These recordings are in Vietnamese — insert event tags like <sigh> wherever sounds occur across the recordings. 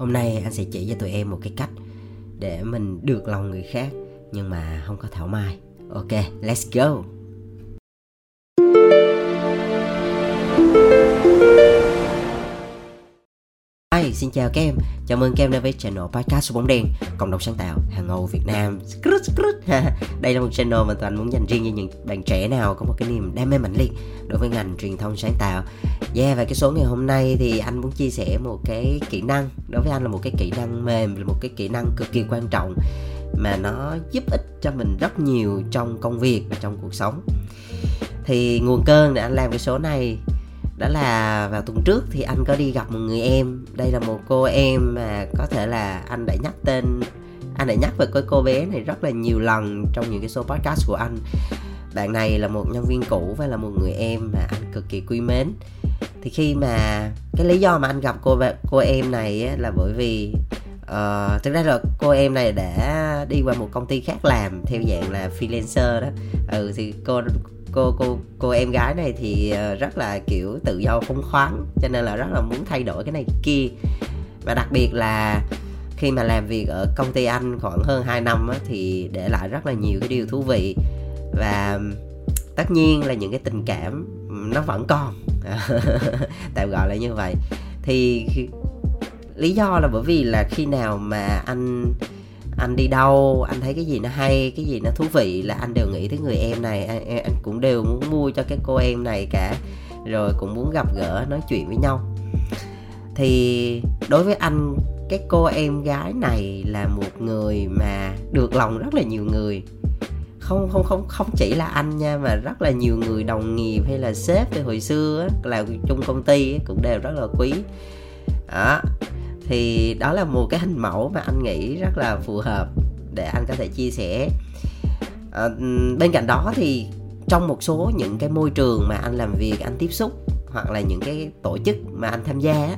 Hôm nay anh sẽ chỉ cho tụi em một cái cách để mình được lòng người khác nhưng mà không có thảo mai. Ok, let's go. Xin chào các em, chào mừng các em đến với channel podcast số bóng đen Cộng đồng sáng tạo hàng ngầu Việt Nam. <laughs> Đây là một channel mà tụi anh muốn dành riêng cho những bạn trẻ nào có một cái niềm đam mê mạnh liệt đối với ngành truyền thông sáng tạo. Yeah, và cái số ngày hôm nay thì anh muốn chia sẻ một cái kỹ năng Đối với anh là một cái kỹ năng mềm, là một cái kỹ năng cực kỳ quan trọng Mà nó giúp ích cho mình rất nhiều trong công việc và trong cuộc sống. Thì nguồn cơn để anh làm cái số này đó là vào tuần trước thì anh có đi gặp một người em. Đây là một cô em mà có thể là anh đã nhắc tên anh đã nhắc về cái cô bé này rất là nhiều lần trong những cái số podcast của anh. Bạn này là một nhân viên cũ và là một người em mà anh cực kỳ quý mến. Thì khi mà cái lý do mà anh gặp cô cô em này ấy, là bởi vì uh, thực ra là cô em này đã đi qua một công ty khác làm theo dạng là freelancer đó. Ừ thì cô cô cô cô em gái này thì ờ, rất là kiểu tự do phóng khoáng cho nên là rất là muốn thay đổi cái này kia. Và đặc biệt là khi mà làm việc ở công ty anh khoảng hơn 2 năm á, thì để lại rất là nhiều cái điều thú vị. Và tất nhiên là những cái tình cảm nó vẫn còn. <laughs> Tạm gọi là như vậy. Thì lý do là bởi vì là khi nào mà anh anh đi đâu anh thấy cái gì nó hay cái gì nó thú vị là anh đều nghĩ tới người em này. Anh, anh cũng đều muốn mua cho cái cô em này cả rồi cũng muốn gặp gỡ nói chuyện với nhau. Thì đối với anh cái cô em gái này là một người mà được lòng rất là nhiều người. Không không không không chỉ là anh nha mà rất là nhiều người đồng nghiệp hay là sếp từ hồi xưa á, làm chung công ty á, cũng đều rất là quý. Đó thì đó là một cái hình mẫu mà anh nghĩ rất là phù hợp để anh có thể chia sẻ. À, bên cạnh đó thì trong một số những cái môi trường mà anh làm việc anh tiếp xúc hoặc là những cái tổ chức mà anh tham gia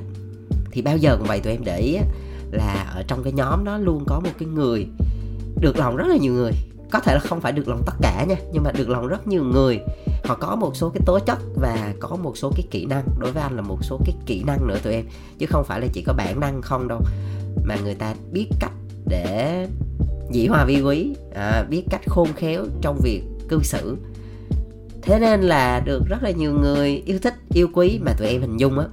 thì bao giờ cũng vậy tụi em để ý là ở trong cái nhóm đó luôn có một cái người được lòng rất là nhiều người có thể là không phải được lòng tất cả nha nhưng mà được lòng rất nhiều người. Họ có một số cái tố chất và có một số cái kỹ năng. Đối với anh là một số cái kỹ năng nữa tụi em chứ không phải là chỉ có bản năng không đâu. Mà người ta biết cách để dĩ hòa vi quý à, biết cách khôn khéo trong việc cư xử. Thế nên là được rất là nhiều người yêu thích yêu quý mà tụi em hình dung á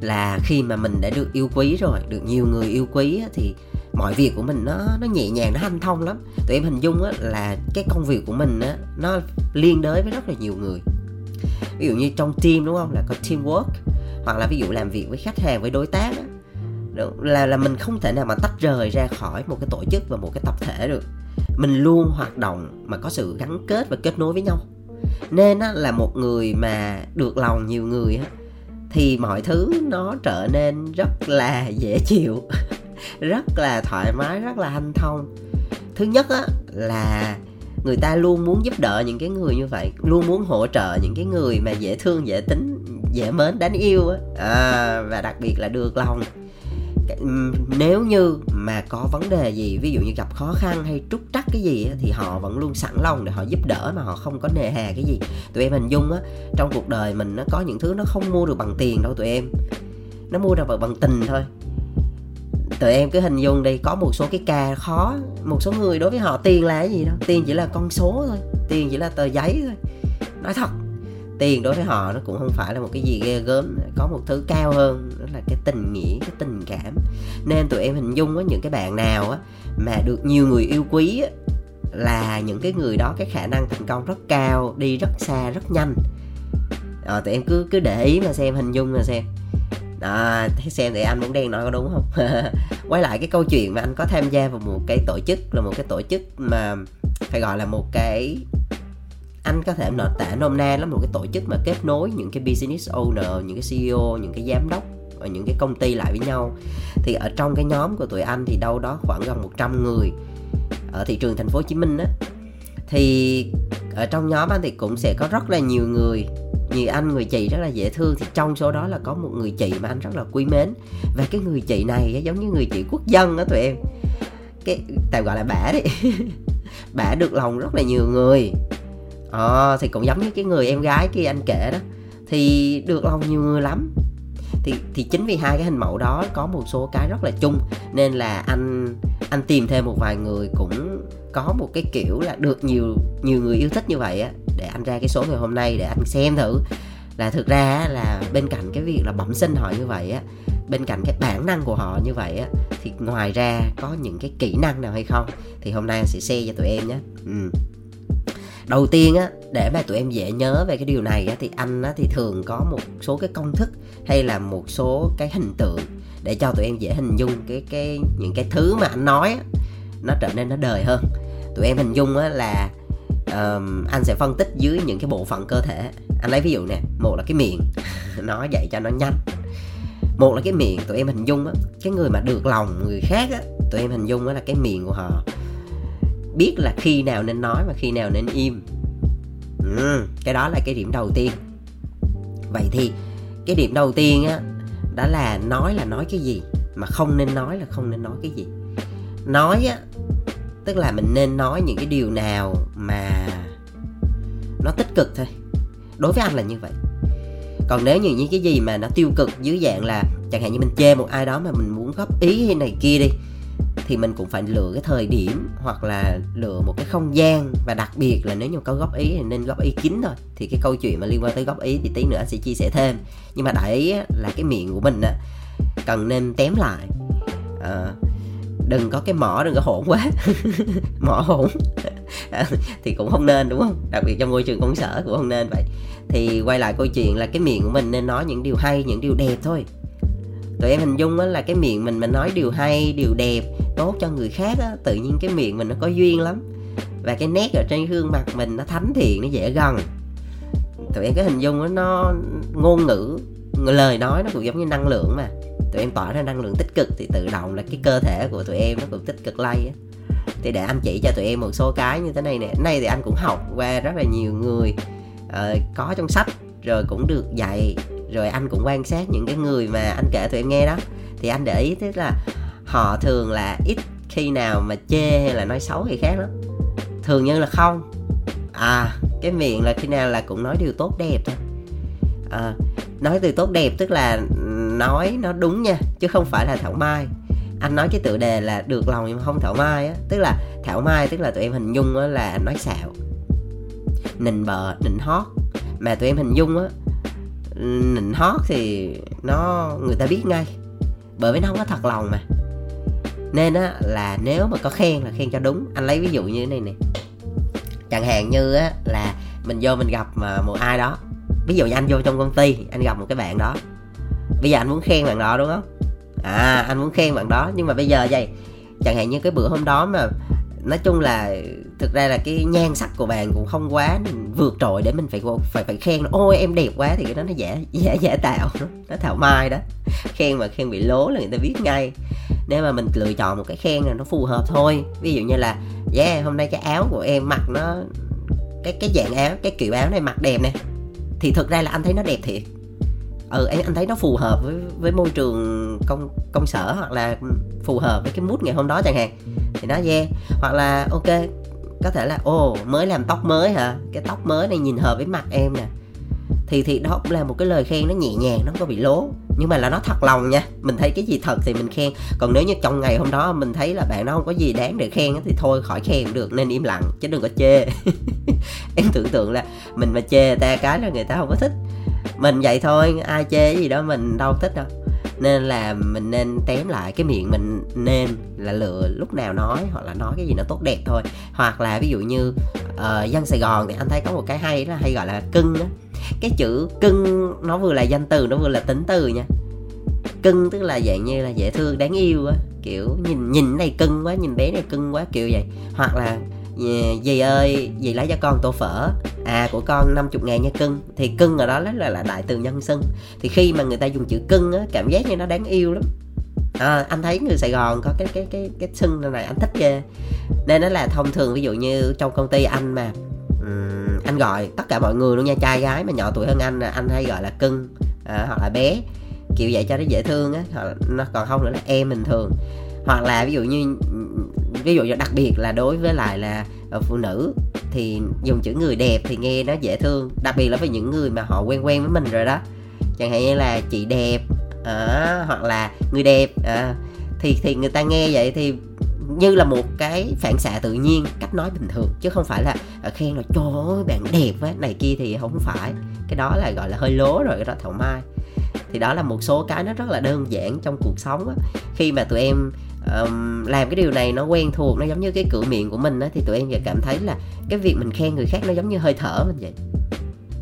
là khi mà mình đã được yêu quý rồi được nhiều người yêu quý á, thì mọi việc của mình nó nó nhẹ nhàng nó hanh thông lắm. Tụi em hình dung á, là cái công việc của mình á, nó liên đới với rất là nhiều người. Ví dụ như trong team đúng không? Là có teamwork hoặc là ví dụ làm việc với khách hàng với đối tác á, là là mình không thể nào mà tách rời ra khỏi một cái tổ chức và một cái tập thể được. Mình luôn hoạt động mà có sự gắn kết và kết nối với nhau. Nên á, là một người mà được lòng nhiều người á, thì mọi thứ nó trở nên rất là dễ chịu. <laughs> rất là thoải mái rất là hanh thông. Thứ nhất á là người ta luôn muốn giúp đỡ những cái người như vậy luôn muốn hỗ trợ những cái người mà dễ thương dễ tính dễ mến đáng yêu á. À, và đặc biệt là được lòng. Ừ, nếu như mà có vấn đề gì ví dụ như gặp khó khăn hay trúc trắc cái gì thì họ vẫn luôn sẵn lòng để họ giúp đỡ mà họ không có nề hà cái gì. Tụi em hình dung á trong cuộc đời mình nó có những thứ nó không mua được bằng tiền đâu tụi em. Nó mua được bằng tình thôi tụi em cứ hình dung đi có một số cái ca khó một số người đối với họ tiền là cái gì đâu tiền chỉ là con số thôi tiền chỉ là tờ giấy thôi. Nói thật tiền đối với họ nó cũng không phải là một cái gì ghê gớm có một thứ cao hơn đó là cái tình nghĩa cái tình cảm. Nên tụi em hình dung á những cái bạn nào á mà được nhiều người yêu quý á, là những cái người đó cái khả năng thành công rất cao đi rất xa rất nhanh. À, tụi em cứ cứ để ý mà xem hình dung mà xem đó thấy xem thì anh muốn đen nói có đúng không? <laughs> Quay lại cái câu chuyện mà anh có tham gia vào một cái tổ chức, là một cái tổ chức mà phải gọi là một cái, anh có thể nội tả nôm na là một cái tổ chức mà kết nối những cái business owner, những cái CEO những cái giám đốc và những cái công ty lại với nhau. Thì ở trong cái nhóm của tụi anh thì đâu đó khoảng gần 100 người ở thị trường thành phố Hồ Chí Minh á. Thì ở trong nhóm anh thì cũng sẽ có rất là nhiều người người anh người chị rất là dễ thương thì trong số đó là có một người chị mà anh rất là quý mến. Và cái người chị này giống như người chị quốc dân đó tụi em. Cái tạm gọi là bả đi. <laughs> Bả được lòng rất là nhiều người. Ờ, thì cũng giống như cái người em gái kia anh kể đó. Thì được lòng nhiều người lắm. Thì thì chính vì hai cái hình mẫu đó có một số cái rất là chung nên là anh anh tìm thêm một vài người cũng có một cái kiểu là được nhiều nhiều người yêu thích như vậy á để anh ra cái số ngày hôm nay để anh xem thử. Là thực ra là bên cạnh cái việc là bẩm sinh họ như vậy á bên cạnh cái bản năng của họ như vậy á thì ngoài ra có những cái kỹ năng nào hay không? Thì hôm nay anh sẽ share cho tụi em nhé. Ừ. đầu tiên á để mà tụi em dễ nhớ về cái điều này á thì anh á thì thường có một số cái công thức hay là một số cái hình tượng để cho tụi em dễ hình dung cái cái những cái thứ mà anh nói á, nó trở nên nó đời hơn. Tụi em hình dung á là um, anh sẽ phân tích dưới những cái bộ phận cơ thể. Anh lấy ví dụ nè một là cái miệng. <laughs> Nó dạy cho nó nhanh. Một là cái miệng tụi em hình dung á cái người mà được lòng người khác á tụi em hình dung á là cái miệng của họ. Biết là khi nào nên nói và khi nào nên im. Ừ, cái đó là cái điểm đầu tiên. Vậy thì cái điểm đầu tiên á đó là nói là nói cái gì mà không nên nói là không nên nói cái gì. Nói á tức là mình nên nói những cái điều nào mà nó tích cực thôi. Đối với anh là như vậy. Còn nếu như những cái gì mà nó tiêu cực dưới dạng là chẳng hạn như mình chê một ai đó mà mình muốn góp ý hay này kia đi thì mình cũng phải lựa cái thời điểm hoặc là lựa một cái không gian. Và đặc biệt là nếu như có góp ý thì nên góp ý kín thôi. Thì cái câu chuyện mà liên quan tới góp ý thì tí nữa anh sẽ chia sẻ thêm. Nhưng mà đại ý là cái miệng của mình á cần nên tém lại. À, đừng có cái mỏ đừng có hỗn quá. <laughs> Mỏ hỗn. <laughs> Thì cũng không nên đúng không? Đặc biệt trong môi trường công sở cũng không nên vậy. Thì quay lại câu chuyện là cái miệng của mình nên nói những điều hay những điều đẹp thôi. Tụi em hình dung á là cái miệng mình mình nói điều hay điều đẹp tốt cho người khác á tự nhiên cái miệng mình nó có duyên lắm. Và cái nét ở trên gương mặt mình nó thánh thiện nó dễ gần. Tụi em cái hình dung đó, nó ngôn ngữ lời nói nó cũng giống như năng lượng mà tụi em tỏa ra năng lượng tích cực thì tự động là cái cơ thể của tụi em nó cũng tích cực lay á. Thì để anh chỉ cho tụi em một số cái như thế này nè. Nay thì anh cũng học qua rất là nhiều người uh, có trong sách rồi cũng được dạy rồi anh cũng quan sát những cái người mà anh kể tụi em nghe đó. Thì anh để ý tức là họ thường là ít khi nào mà chê hay là nói xấu người khác đó thường như là không. À cái miệng là khi nào là cũng nói điều tốt đẹp thôi. À, nói từ tốt đẹp tức là nói nó đúng nha, chứ không phải là thảo mai. Anh nói cái tựa đề là được lòng nhưng không thảo mai á, tức là thảo mai, tức là tụi em hình dung á là nói xạo. Nịnh bợ, nịnh hót. Mà tụi em hình dung á, nịnh hót thì nó, người ta biết ngay. Bởi vì nó không có thật lòng mà. Nên á là nếu mà có khen là khen cho đúng. Anh lấy ví dụ như thế này nè. Chẳng hạn như á là mình vô mình gặp mà một ai đó. Ví dụ như anh vô trong công ty, anh gặp một cái bạn đó bây giờ anh muốn khen bạn đó đúng không? À anh muốn khen bạn đó. Nhưng mà bây giờ vậy chẳng hạn như cái bữa hôm đó mà nói chung là thực ra là cái nhan sắc của bạn cũng không quá vượt trội để mình phải phải phải khen. Ôi em đẹp quá thì cái đó nó giả giả giả tạo. Nó, nó thảo mai đó. Khen mà khen bị lố là người ta biết ngay. Nếu mà mình lựa chọn một cái khen là nó phù hợp thôi. Ví dụ như là yeah hôm nay cái áo của em mặc nó cái cái dạng áo cái kiểu áo này mặc đẹp nè. Thì thực ra là anh thấy nó đẹp thiệt ừ anh thấy nó phù hợp với với môi trường công công sở hoặc là phù hợp với cái mood ngày hôm đó chẳng hạn. Thì nó yeah. Hoặc là, ok, có thể là, ồ, mới làm tóc mới hả? Cái tóc mới này nhìn hợp với mặt em nè. Thì thì đó cũng là một cái lời khen nó nhẹ nhàng, nó không có bị lố. Nhưng mà là nó thật lòng nha. Mình thấy cái gì thật thì mình khen. Còn nếu như trong ngày hôm đó mình thấy là bạn nó không có gì đáng để khen thì thôi, khỏi khen được, nên im lặng, chứ đừng có chê. <laughs> Em tưởng tượng là mình mà chê ta cái là người ta không có thích mình vậy thôi ai chê gì đó mình đâu thích đâu. Nên là mình nên tém lại cái miệng mình nên là lựa lúc nào nói hoặc là nói cái gì nó tốt đẹp thôi. Hoặc là ví dụ như uh, dân sài gòn thì anh thấy có một cái hay đó hay gọi là cưng á. Cái chữ cưng nó vừa là danh từ nó vừa là tính từ nha. Cưng tức là dạng như là dễ thương đáng yêu á. Kiểu nhìn nhìn này cưng quá nhìn bé này cưng quá kiểu vậy. Hoặc là dì ơi dì lấy cho con tô phở. À của con 50 ngàn nha cưng. Thì cưng ở đó rất là, là đại từ nhân xưng. Thì khi mà người ta dùng chữ cưng á cảm giác như nó đáng yêu lắm. À, anh thấy người Sài Gòn có cái cái cái cái xưng này anh thích ghê. Nên nó là thông thường ví dụ như trong công ty anh mà um, anh gọi tất cả mọi người luôn nha. Trai gái mà nhỏ tuổi hơn anh anh hay gọi là cưng à, hoặc là bé. Kiểu vậy cho nó dễ thương á. Hoặc nó còn không nữa là em bình thường. Hoặc là ví dụ như ví dụ như đặc biệt là đối với lại là ờ, phụ nữ thì dùng chữ người đẹp thì nghe nó dễ thương. Đặc biệt là với những người mà họ quen quen với mình rồi đó. Chẳng hạn như là chị đẹp à, hoặc là người đẹp à, thì thì người ta nghe vậy thì như là một cái phản xạ tự nhiên cách nói bình thường. Chứ không phải là khen là trời ơi bạn đẹp á này kia thì không phải. Cái đó là gọi là hơi lố rồi cái đó thảo mai. Thì đó là một số cái nó rất là đơn giản trong cuộc sống á. Khi mà tụi em um, làm cái điều này nó quen thuộc nó giống như cái cửa miệng của mình á thì tụi em sẽ cảm thấy là cái việc mình khen người khác nó giống như hơi thở mình vậy.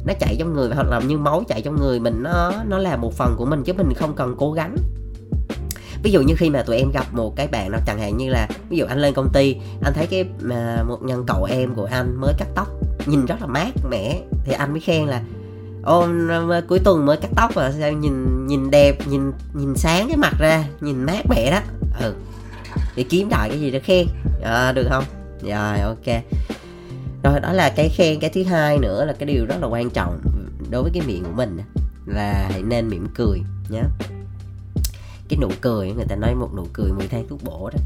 Nó chạy trong người hoặc là như máu chạy trong người mình nó nó là một phần của mình chứ mình không cần cố gắng. Ví dụ như khi mà tụi em gặp một cái bạn nào chẳng hạn như là ví dụ anh lên công ty anh thấy cái mà một nhân cậu em của anh mới cắt tóc nhìn rất là mát mẻ thì anh mới khen là ô à, cuối tuần mới cắt tóc và sao nhìn nhìn đẹp nhìn nhìn sáng cái mặt ra nhìn mát mẻ đó ừ. Thì kiếm đại cái gì để khen. À, được không? Rồi ok. Rồi đó là cái khen. Cái thứ hai nữa là cái điều rất là quan trọng đối với cái miệng của mình là hãy nên mỉm cười nhé cái nụ cười người ta nói một nụ cười mười tháng thuốc bổ đó.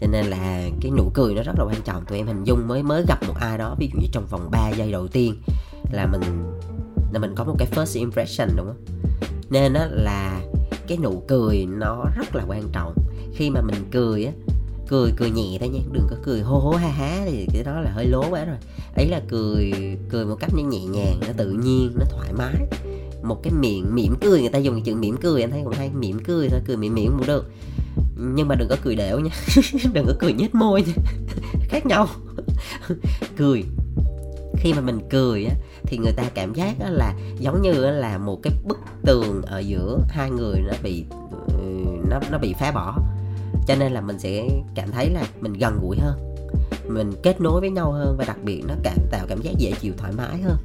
Cho nên là cái nụ cười nó rất là quan trọng. Tụi em hình dung mới mới gặp một ai đó ví dụ như trong vòng 3 giây đầu tiên là mình là mình có một cái first impression đúng không? Nên đó là cái nụ cười nó rất là quan trọng khi mà mình cười á, cười cười nhẹ thôi nha, đừng có cười hô hố ha há thì cái đó là hơi lố quá rồi. Ấy là cười cười một cách nhẹ nhàng, nó tự nhiên, nó thoải mái. Một cái miệng, mỉm cười, người ta dùng chữ mỉm cười anh thấy cũng hay, mỉm cười thôi, cười mỉm mỉm cũng được. Nhưng mà đừng có cười đẻo nha, <laughs> đừng có cười nhếch môi nha, <laughs> khác nhau. <laughs> Cười. Khi mà mình cười á, thì người ta cảm giác á là giống như là một cái bức tường ở giữa hai người nó bị ừ, nó nó bị phá bỏ cho nên là mình sẽ cảm thấy là mình gần gũi hơn. Mình kết nối với nhau hơn và đặc biệt nó cảm tạo cảm giác dễ chịu, thoải mái hơn.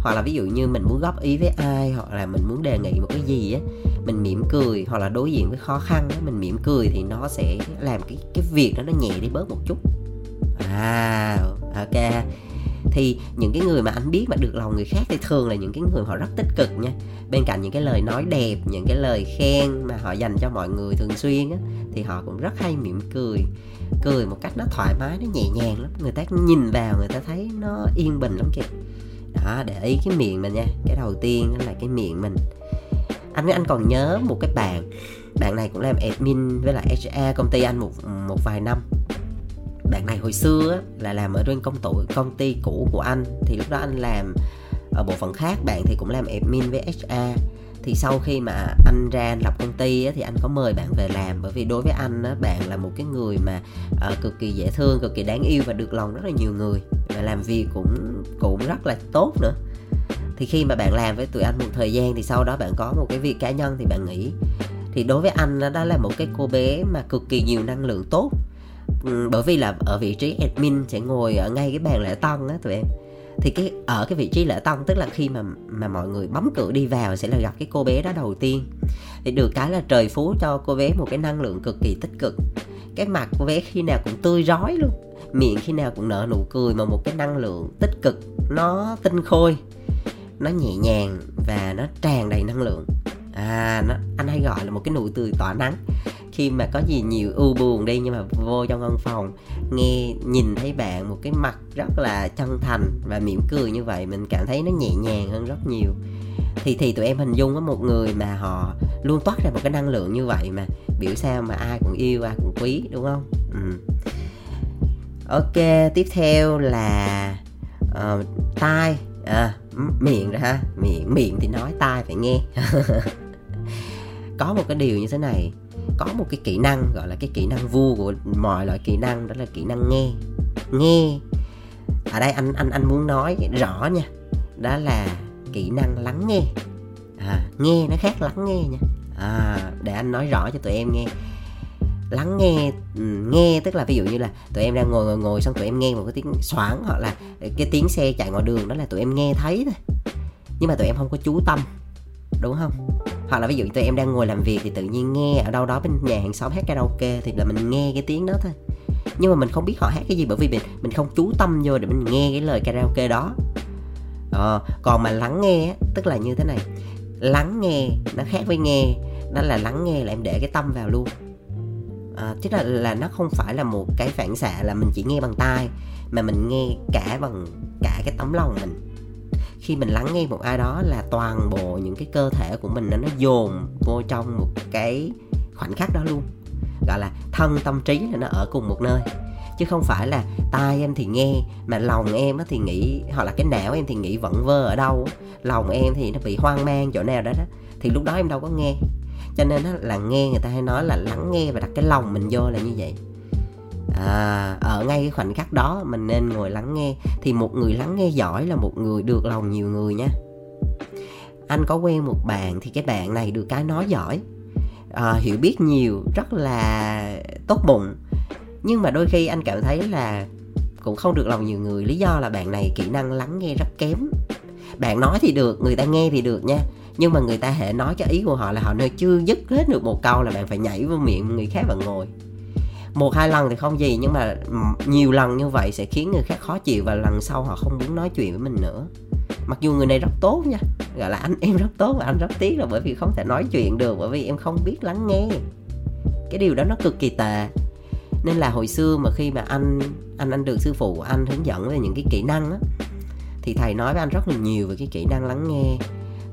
Hoặc là ví dụ như mình muốn góp ý với ai, hoặc là mình muốn đề nghị một cái gì á, mình mỉm cười, hoặc là đối diện với khó khăn á, mình mỉm cười thì nó sẽ làm cái cái việc đó nó nhẹ đi bớt một chút. À ok. Thì những cái người mà anh biết mà được lòng người khác thì thường là những cái người họ rất tích cực nha bên cạnh những cái lời nói đẹp, những cái lời khen mà họ dành cho mọi người thường xuyên á, thì họ cũng rất hay mỉm cười cười một cách nó thoải mái, nó nhẹ nhàng lắm. Người ta nhìn vào người ta thấy nó yên bình lắm kìa. Đó, để ý cái miệng mình nha, cái đầu tiên là cái miệng mình. Anh anh còn nhớ một cái bạn bạn này cũng làm admin với lại HR công ty anh một một vài năm. Bạn này hồi xưa là làm ở trên công tổ công ty cũ của anh, thì lúc đó anh làm ở bộ phận khác bạn thì cũng làm admin với HR thì sau khi mà anh ra anh lập công ty á, thì anh có mời bạn về làm. Bởi vì đối với anh á, bạn là một cái người mà uh, cực kỳ dễ thương cực kỳ đáng yêu và được lòng rất là nhiều người. Và làm việc cũng cũng rất là tốt nữa. Thì khi mà bạn làm với tụi anh một thời gian thì sau đó bạn có một cái việc cá nhân thì bạn nghĩ thì đối với anh đó là một cái cô bé mà cực kỳ nhiều năng lượng tốt. Bởi vì là ở vị trí admin sẽ ngồi ở ngay cái bàn lễ tân á tụi em thì cái, ở cái vị trí lễ tân, tức là khi mà mà mọi người bấm cửa đi vào sẽ là gặp cái cô bé đó đầu tiên. Thì được cái là trời phú cho cô bé một cái năng lượng cực kỳ tích cực. Cái mặt cô bé khi nào cũng tươi rói luôn, miệng khi nào cũng nở nụ cười mà một cái năng lượng tích cực, nó tinh khôi, nó nhẹ nhàng và nó tràn đầy năng lượng à nó anh hay gọi là một cái nụ cười tỏa nắng. Khi mà có gì nhiều ưu buồn đi nhưng mà vô trong văn phòng nghe nhìn thấy bạn một cái mặt rất là chân thành và mỉm cười như vậy mình cảm thấy nó nhẹ nhàng hơn rất nhiều. Thì thì tụi em hình dung có một người mà họ luôn toát ra một cái năng lượng như vậy mà biểu sao mà ai cũng yêu ai cũng quý đúng không? Ừ. ok tiếp theo là uh, tai. À, miệng ra ha. Miệng miệng thì nói tai phải nghe. <laughs> có một cái điều như thế này có một cái kỹ năng gọi là cái kỹ năng vua của mọi loại kỹ năng đó là kỹ năng nghe. Nghe. Ở đây anh anh anh muốn nói rõ nha đó là kỹ năng lắng nghe. À, nghe nó khác lắng nghe nha. À, để anh nói rõ cho tụi em nghe. Lắng nghe ừ, nghe tức là ví dụ như là tụi em đang ngồi ngồi ngồi xong tụi em nghe một cái tiếng xoảng hoặc là cái tiếng xe chạy ngoài đường đó là tụi em nghe thấy thôi. Nhưng mà tụi em không có chú tâm đúng không? Hoặc là ví dụ tụi em đang ngồi làm việc thì tự nhiên nghe ở đâu đó bên nhà hàng xóm hát karaoke thì là mình nghe cái tiếng đó thôi. Nhưng mà mình không biết họ hát cái gì bởi vì mình mình không chú tâm vô để mình nghe cái lời karaoke đó. Ờ, còn mà lắng nghe tức là như thế này. Lắng nghe nó khác với nghe đó là lắng nghe là em để cái tâm vào luôn. Ờ, à, tức là là nó không phải là một cái phản xạ là mình chỉ nghe bằng tai mà mình nghe cả bằng cả cái tấm lòng mình khi mình lắng nghe một ai đó là toàn bộ những cái cơ thể của mình nó nó dồn vô trong một cái khoảnh khắc đó luôn. Gọi là thân tâm trí là nó ở cùng một nơi. Chứ không phải là tai em thì nghe, mà lòng em thì nghĩ, hoặc là cái não em thì nghĩ vẫn vơ ở đâu lòng em thì nó bị hoang mang chỗ nào đó đó, thì lúc đó em đâu có nghe. Cho nên là nghe người ta hay nói là lắng nghe và đặt cái lòng mình vô là như vậy à, ở ngay cái khoảnh khắc đó mình nên ngồi lắng nghe. Thì một người lắng nghe giỏi là một người được lòng nhiều người nha. Anh có quen một bạn thì cái bạn này được cái nói giỏi. À, hiểu biết nhiều rất là tốt bụng. Nhưng mà đôi khi anh cảm thấy là cũng không được lòng nhiều người. Lý do là bạn này kỹ năng lắng nghe rất kém. Bạn nói thì được người ta nghe thì được nha. Nhưng mà người ta hệ nói cái ý của họ là họ nơi chưa dứt hết được một câu là bạn phải nhảy vô miệng người khác và ngồi một hai lần thì không gì, nhưng mà nhiều lần như vậy sẽ khiến người khác khó chịu và lần sau họ không muốn nói chuyện với mình nữa. Mặc dù người này rất tốt nha, gọi là anh, em rất tốt và anh rất tiếc là bởi vì không thể nói chuyện được, bởi vì em không biết lắng nghe. Cái điều đó nó cực kỳ tệ. Nên là hồi xưa mà khi mà anh anh anh được sư phụ của anh hướng dẫn về những cái kỹ năng á, thì thầy nói với anh rất là nhiều về cái kỹ năng lắng nghe.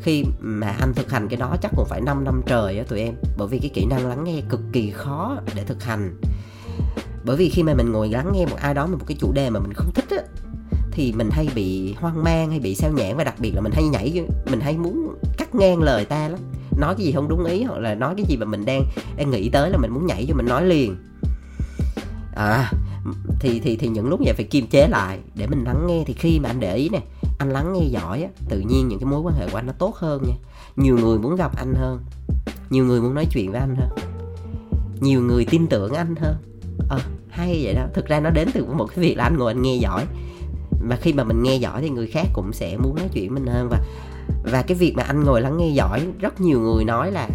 Khi mà anh thực hành cái đó chắc cũng phải 5 năm trời á tụi em, bởi vì cái kỹ năng lắng nghe cực kỳ khó để thực hành bởi vì khi mà mình ngồi lắng nghe một ai đó một cái chủ đề mà mình không thích á, thì mình hay bị hoang mang, hay bị sao nhãn và đặc biệt là mình hay nhảy mình hay muốn cắt ngang lời ta lắm. Nói cái gì không đúng ý hoặc là nói cái gì mà mình đang đang nghĩ tới là mình muốn nhảy cho mình nói liền. À thì thì thì những lúc vậy phải kiềm chế lại để mình lắng nghe. Thì khi mà anh để ý nè, anh lắng nghe giỏi á, tự nhiên những cái mối quan hệ của anh nó tốt hơn nha. Nhiều người muốn gặp anh hơn, nhiều người muốn nói chuyện với anh hơn, nhiều người tin tưởng anh hơn ờ à, hay vậy đó. Thực ra nó đến từ một cái việc là anh ngồi anh nghe giỏi. Và khi mà mình nghe giỏi thì người khác cũng sẽ muốn nói chuyện mình hơn. Và và cái việc mà anh ngồi lắng nghe giỏi rất nhiều người nói là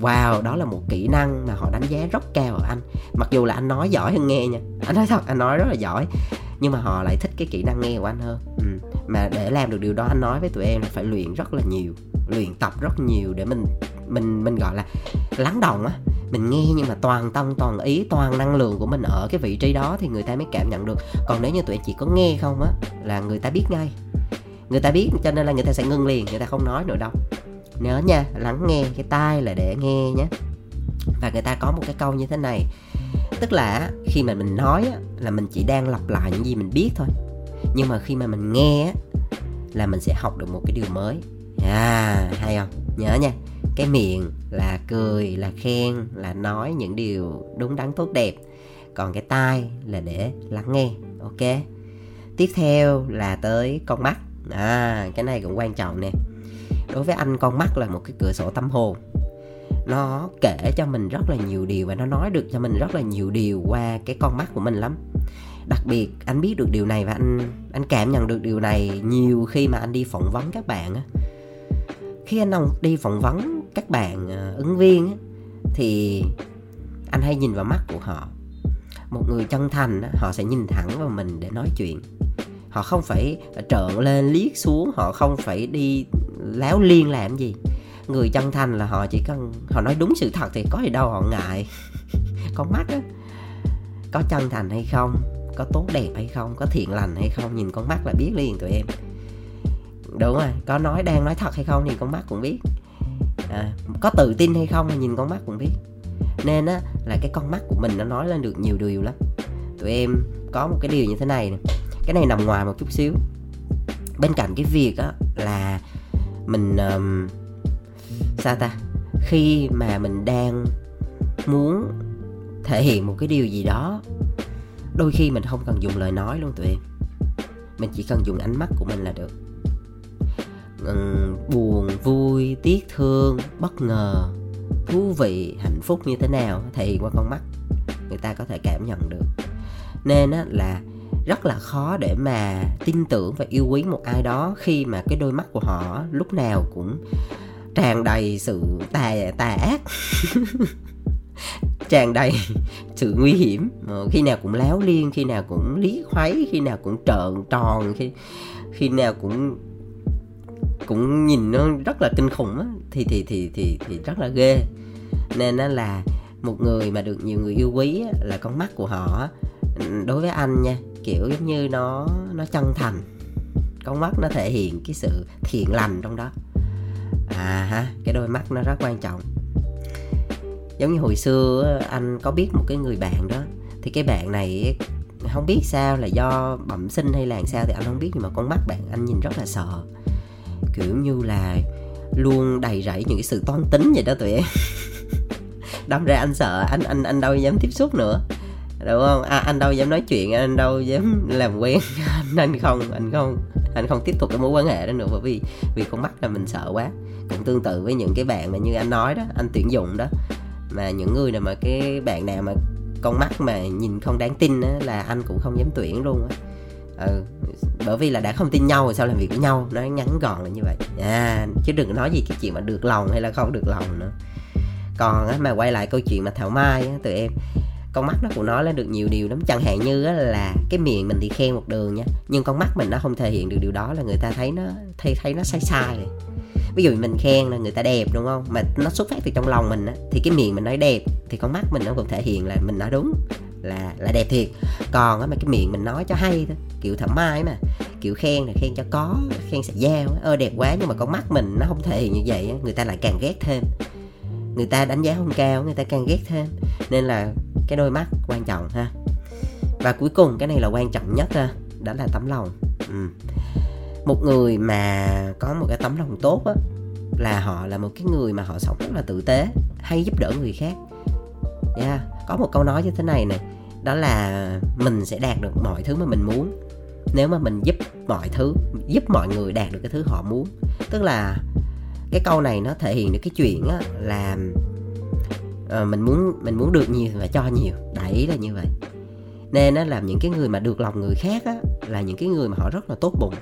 wow đó là một kỹ năng mà họ đánh giá rất cao ở anh. Mặc dù là anh nói giỏi hơn nghe nha. Anh nói thật anh nói rất là giỏi. Nhưng mà họ lại thích cái kỹ năng nghe của anh hơn. Ừ. mà để làm được điều đó anh nói với tụi em là phải luyện rất là nhiều luyện tập rất nhiều để mình mình mình gọi là lắng động á. Mình nghe nhưng mà toàn tâm toàn ý toàn năng lượng của mình ở cái vị trí đó thì người ta mới cảm nhận được. Còn nếu như tụi em chỉ có nghe không á là người ta biết ngay. Người ta biết cho nên là người ta sẽ ngưng liền người ta không nói nữa đâu. Nhớ nha lắng nghe cái tai là để nghe nhé. Và người ta có một cái câu như thế này. Tức là khi mà mình nói á, là mình chỉ đang lặp lại những gì mình biết thôi. Nhưng mà khi mà mình nghe á, là mình sẽ học được một cái điều mới. À hay không? Nhớ nha cái miệng là cười, là khen, là nói những điều đúng đắn tốt đẹp. Còn cái tai là để lắng nghe, ok? Tiếp theo là tới con mắt. À cái này cũng quan trọng nè. Đối với anh, con mắt là một cái cửa sổ tâm hồn. Nó kể cho mình rất là nhiều điều và nó nói được cho mình rất là nhiều điều qua cái con mắt của mình lắm. Đặc biệt, anh biết được điều này và anh anh cảm nhận được điều này nhiều khi mà anh đi phỏng vấn các bạn á. Khi anh đi phỏng vấn các bạn ờ, ứng viên thì anh hay nhìn vào mắt của họ. Một người chân thành họ sẽ nhìn thẳng vào mình để nói chuyện. Họ không phải trợn lên, liếc xuống, họ không phải đi láo liên làm gì. Người chân thành là họ chỉ cần, họ nói đúng sự thật thì có gì đâu, họ ngại. <laughs> Con mắt á, có chân thành hay không, có tốt đẹp hay không, có thiện lành hay không, nhìn con mắt là biết liền tụi em. Đúng rồi, có nói, đang nói thật hay không thì con mắt cũng biết à, có tự tin hay không nhìn con mắt cũng biết. Nên á là cái con mắt của mình nó nói lên được nhiều điều lắm. Tụi em có một cái điều như thế này nè. Cái này nằm ngoài một chút xíu. Bên cạnh cái việc á là mình um, sao ta? Khi mà mình đang muốn thể hiện một cái điều gì đó đôi khi mình không cần dùng lời nói luôn tụi em. Mình chỉ cần dùng ánh mắt của mình là được. Ờ, buồn vui tiếc thương bất ngờ thú vị hạnh phúc như thế nào thể hiện qua con mắt người ta có thể cảm nhận được. Nên á, là rất là khó để mà tin tưởng và yêu quý một ai đó khi mà cái đôi mắt của họ lúc nào cũng tràn đầy sự tà tà ác. <laughs> Tràn đầy sự nguy hiểm. Ờ, khi nào cũng láo liên khi nào cũng lý khuấy khi nào cũng trợn tròn khi khi nào cũng cũng nhìn nó rất là kinh khủng á thì thì thì thì thì rất là ghê. Nên nó là một người mà được nhiều người yêu quý á, là con mắt của họ đối với anh nha kiểu giống như nó nó chân thành. Con mắt nó thể hiện cái sự thiện lành trong đó. À ha cái đôi mắt nó rất quan trọng. Giống như hồi xưa anh có biết một cái người bạn đó thì cái bạn này không biết sao là do bẩm sinh hay là sao thì anh không biết nhưng mà con mắt bạn anh nhìn rất là sợ kiểu như là luôn đầy rẫy những cái sự toan tính vậy đó tụi em. <laughs> Đâm ra anh sợ anh anh anh đâu dám tiếp xúc nữa. Đúng không? À, anh đâu dám nói chuyện anh đâu dám làm quen. <laughs> Anh không anh không anh không tiếp tục cái mối quan hệ đó nữa bởi vì vì con mắt là mình sợ quá. Cũng tương tự với những cái bạn mà như anh nói đó anh tuyển dụng đó. Mà những người nào mà cái bạn nào mà con mắt mà nhìn không đáng tin á, là anh cũng không dám tuyển luôn á ừ, bởi vì là đã không tin nhau rồi sao làm việc với nhau? Nó ngắn gọn là như vậy. À, chứ đừng nói gì cái chuyện mà được lòng hay là không được lòng nữa. Còn á, mà quay lại câu chuyện mà thảo mai á, tụi em con mắt nó cũng nói lên được nhiều điều lắm. Chẳng hạn như là cái miệng mình thì khen một đường nha nhưng con mắt mình nó không thể hiện được điều đó là người ta thấy nó thấy thấy nó sai sai rồi. Ví dụ mình khen là người ta đẹp đúng không? Mà nó xuất phát từ trong lòng mình á thì cái miệng mình nói đẹp thì con mắt mình nó cũng thể hiện là mình nói đúng là là đẹp thiệt. Còn á mà cái miệng mình nói cho hay thôi, kiểu thẩm mai mà, kiểu khen là khen cho có, khen sẽ giao ơ, đẹp quá nhưng mà con mắt mình nó không thể hiện như vậy người ta lại càng ghét thêm. Người ta đánh giá không cao, người ta càng ghét thêm. Nên là cái đôi mắt quan trọng ha. Và cuối cùng cái này là quan trọng nhất ha, đó là tấm lòng. Ừ. một người mà có một cái tấm lòng tốt á, là họ là một cái người mà họ sống rất là tử tế, hay giúp đỡ người khác. Yeah có một câu nói như thế này này đó là mình sẽ đạt được mọi thứ mà mình muốn. Nếu mà mình giúp mọi thứ giúp mọi người đạt được cái thứ họ muốn. Tức là cái câu này nó thể hiện được cái chuyện á, là uh, mình muốn mình muốn được nhiều và cho nhiều. Đại là như vậy. Nên nó làm những cái người mà được lòng người khác á, là những cái người mà họ rất là tốt bụng.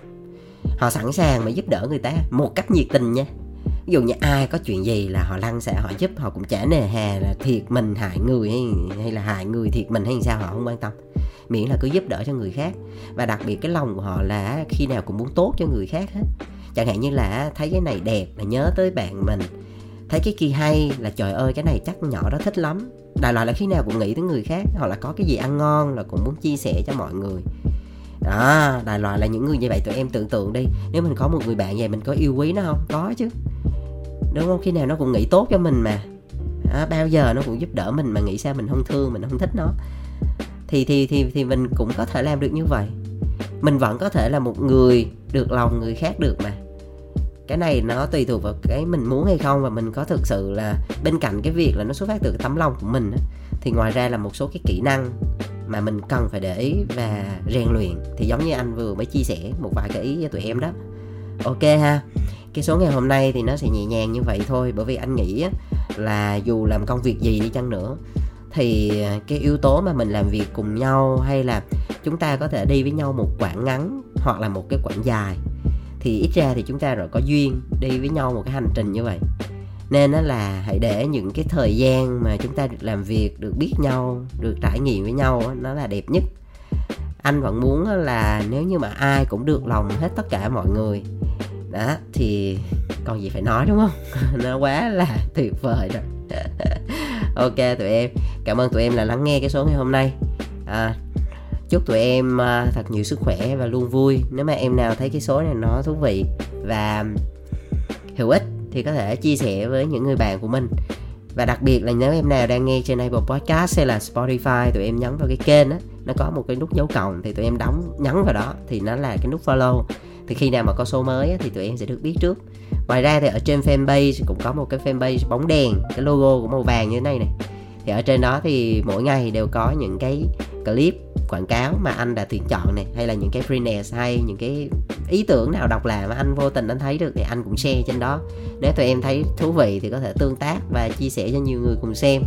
Họ sẵn sàng mà giúp đỡ người ta một cách nhiệt tình nha ví dụ như ai có chuyện gì là họ lăn sẽ họ giúp họ cũng chả nề hà là thiệt mình hại người hay, hay là hại người thiệt mình hay sao họ không quan tâm. Miễn là cứ giúp đỡ cho người khác. Và đặc biệt cái lòng của họ là khi nào cũng muốn tốt cho người khác hết. Chẳng hạn như là thấy cái này đẹp là nhớ tới bạn mình. Thấy cái kia hay là trời ơi cái này chắc nhỏ đó thích lắm. Đại loại là khi nào cũng nghĩ tới người khác hoặc là có cái gì ăn ngon là cũng muốn chia sẻ cho mọi người. Đó đại loại là những người như vậy tụi em tưởng tượng đi. Nếu mình có một người bạn vậy mình có yêu quý nó không? Có chứ đúng không? Khi nào nó cũng nghĩ tốt cho mình mà. À, bao giờ nó cũng giúp đỡ mình mà nghĩ sao mình không thương mình không thích nó. Thì thì thì thì mình cũng có thể làm được như vậy. Mình vẫn có thể là một người được lòng người khác được mà. Cái này nó tùy thuộc vào cái mình muốn hay không và mình có thực sự là bên cạnh cái việc là nó xuất phát từ cái tấm lòng của mình thì ngoài ra là một số cái kỹ năng mà mình cần phải để ý và rèn luyện. Thì giống như anh vừa mới chia sẻ một vài cái ý cho tụi em đó ok ha. Cái số ngày hôm nay thì nó sẽ nhẹ nhàng như vậy thôi, bởi vì anh nghĩ là dù làm công việc gì đi chăng nữa, thì à, cái yếu tố mà mình làm việc cùng nhau hay là chúng ta có thể đi với nhau một quãng ngắn hoặc là một cái quãng dài, thì ít ra thì chúng ta rồi có duyên đi với nhau một cái hành trình như vậy. Nên nó là hãy để những cái thời gian mà chúng ta được làm việc, được biết nhau, được trải nghiệm với nhau nó là đẹp nhất anh vẫn muốn là nếu như mà ai cũng được lòng hết tất cả mọi người. Đó thì còn gì phải nói đúng không? <laughs> Nó quá là <laughs> tuyệt vời rồi. <laughs> Ok tụi em. Cảm ơn tụi em là lắng nghe cái số ngày hôm nay. À, chúc tụi em uh, thật nhiều sức khỏe và luôn vui. Nếu mà em nào thấy cái số này nó thú vị và hữu ích thì có thể chia sẻ với những người bạn của mình và đặc biệt là nếu em nào đang nghe trên Apple Podcast hay là Spotify tụi em nhấn vào cái kênh á nó có một cái nút dấu cộng thì tụi em đóng nhấn vào đó thì nó là cái nút follow. Thì khi nào mà có số mới á, thì tụi em sẽ được biết trước. Ngoài ra thì ở trên fanpage cũng có một cái fanpage bóng đèn cái logo của màu vàng như thế này này thì ở trên đó thì mỗi ngày đều có những cái clip quảng cáo mà anh đã tuyển chọn này, hay là những cái freelance hay những cái ý tưởng nào độc lạ mà anh vô tình anh thấy được thì anh cũng share trên đó. Nếu tụi em thấy thú vị thì có thể tương tác và chia sẻ cho nhiều người cùng xem.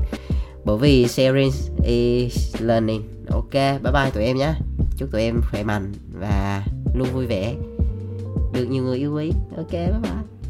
Bởi vì sharing is learning. Ok, bye bye tụi em nhé. Chúc tụi em khỏe mạnh và luôn vui vẻ. Được nhiều người yêu quý. Ok, bye bye.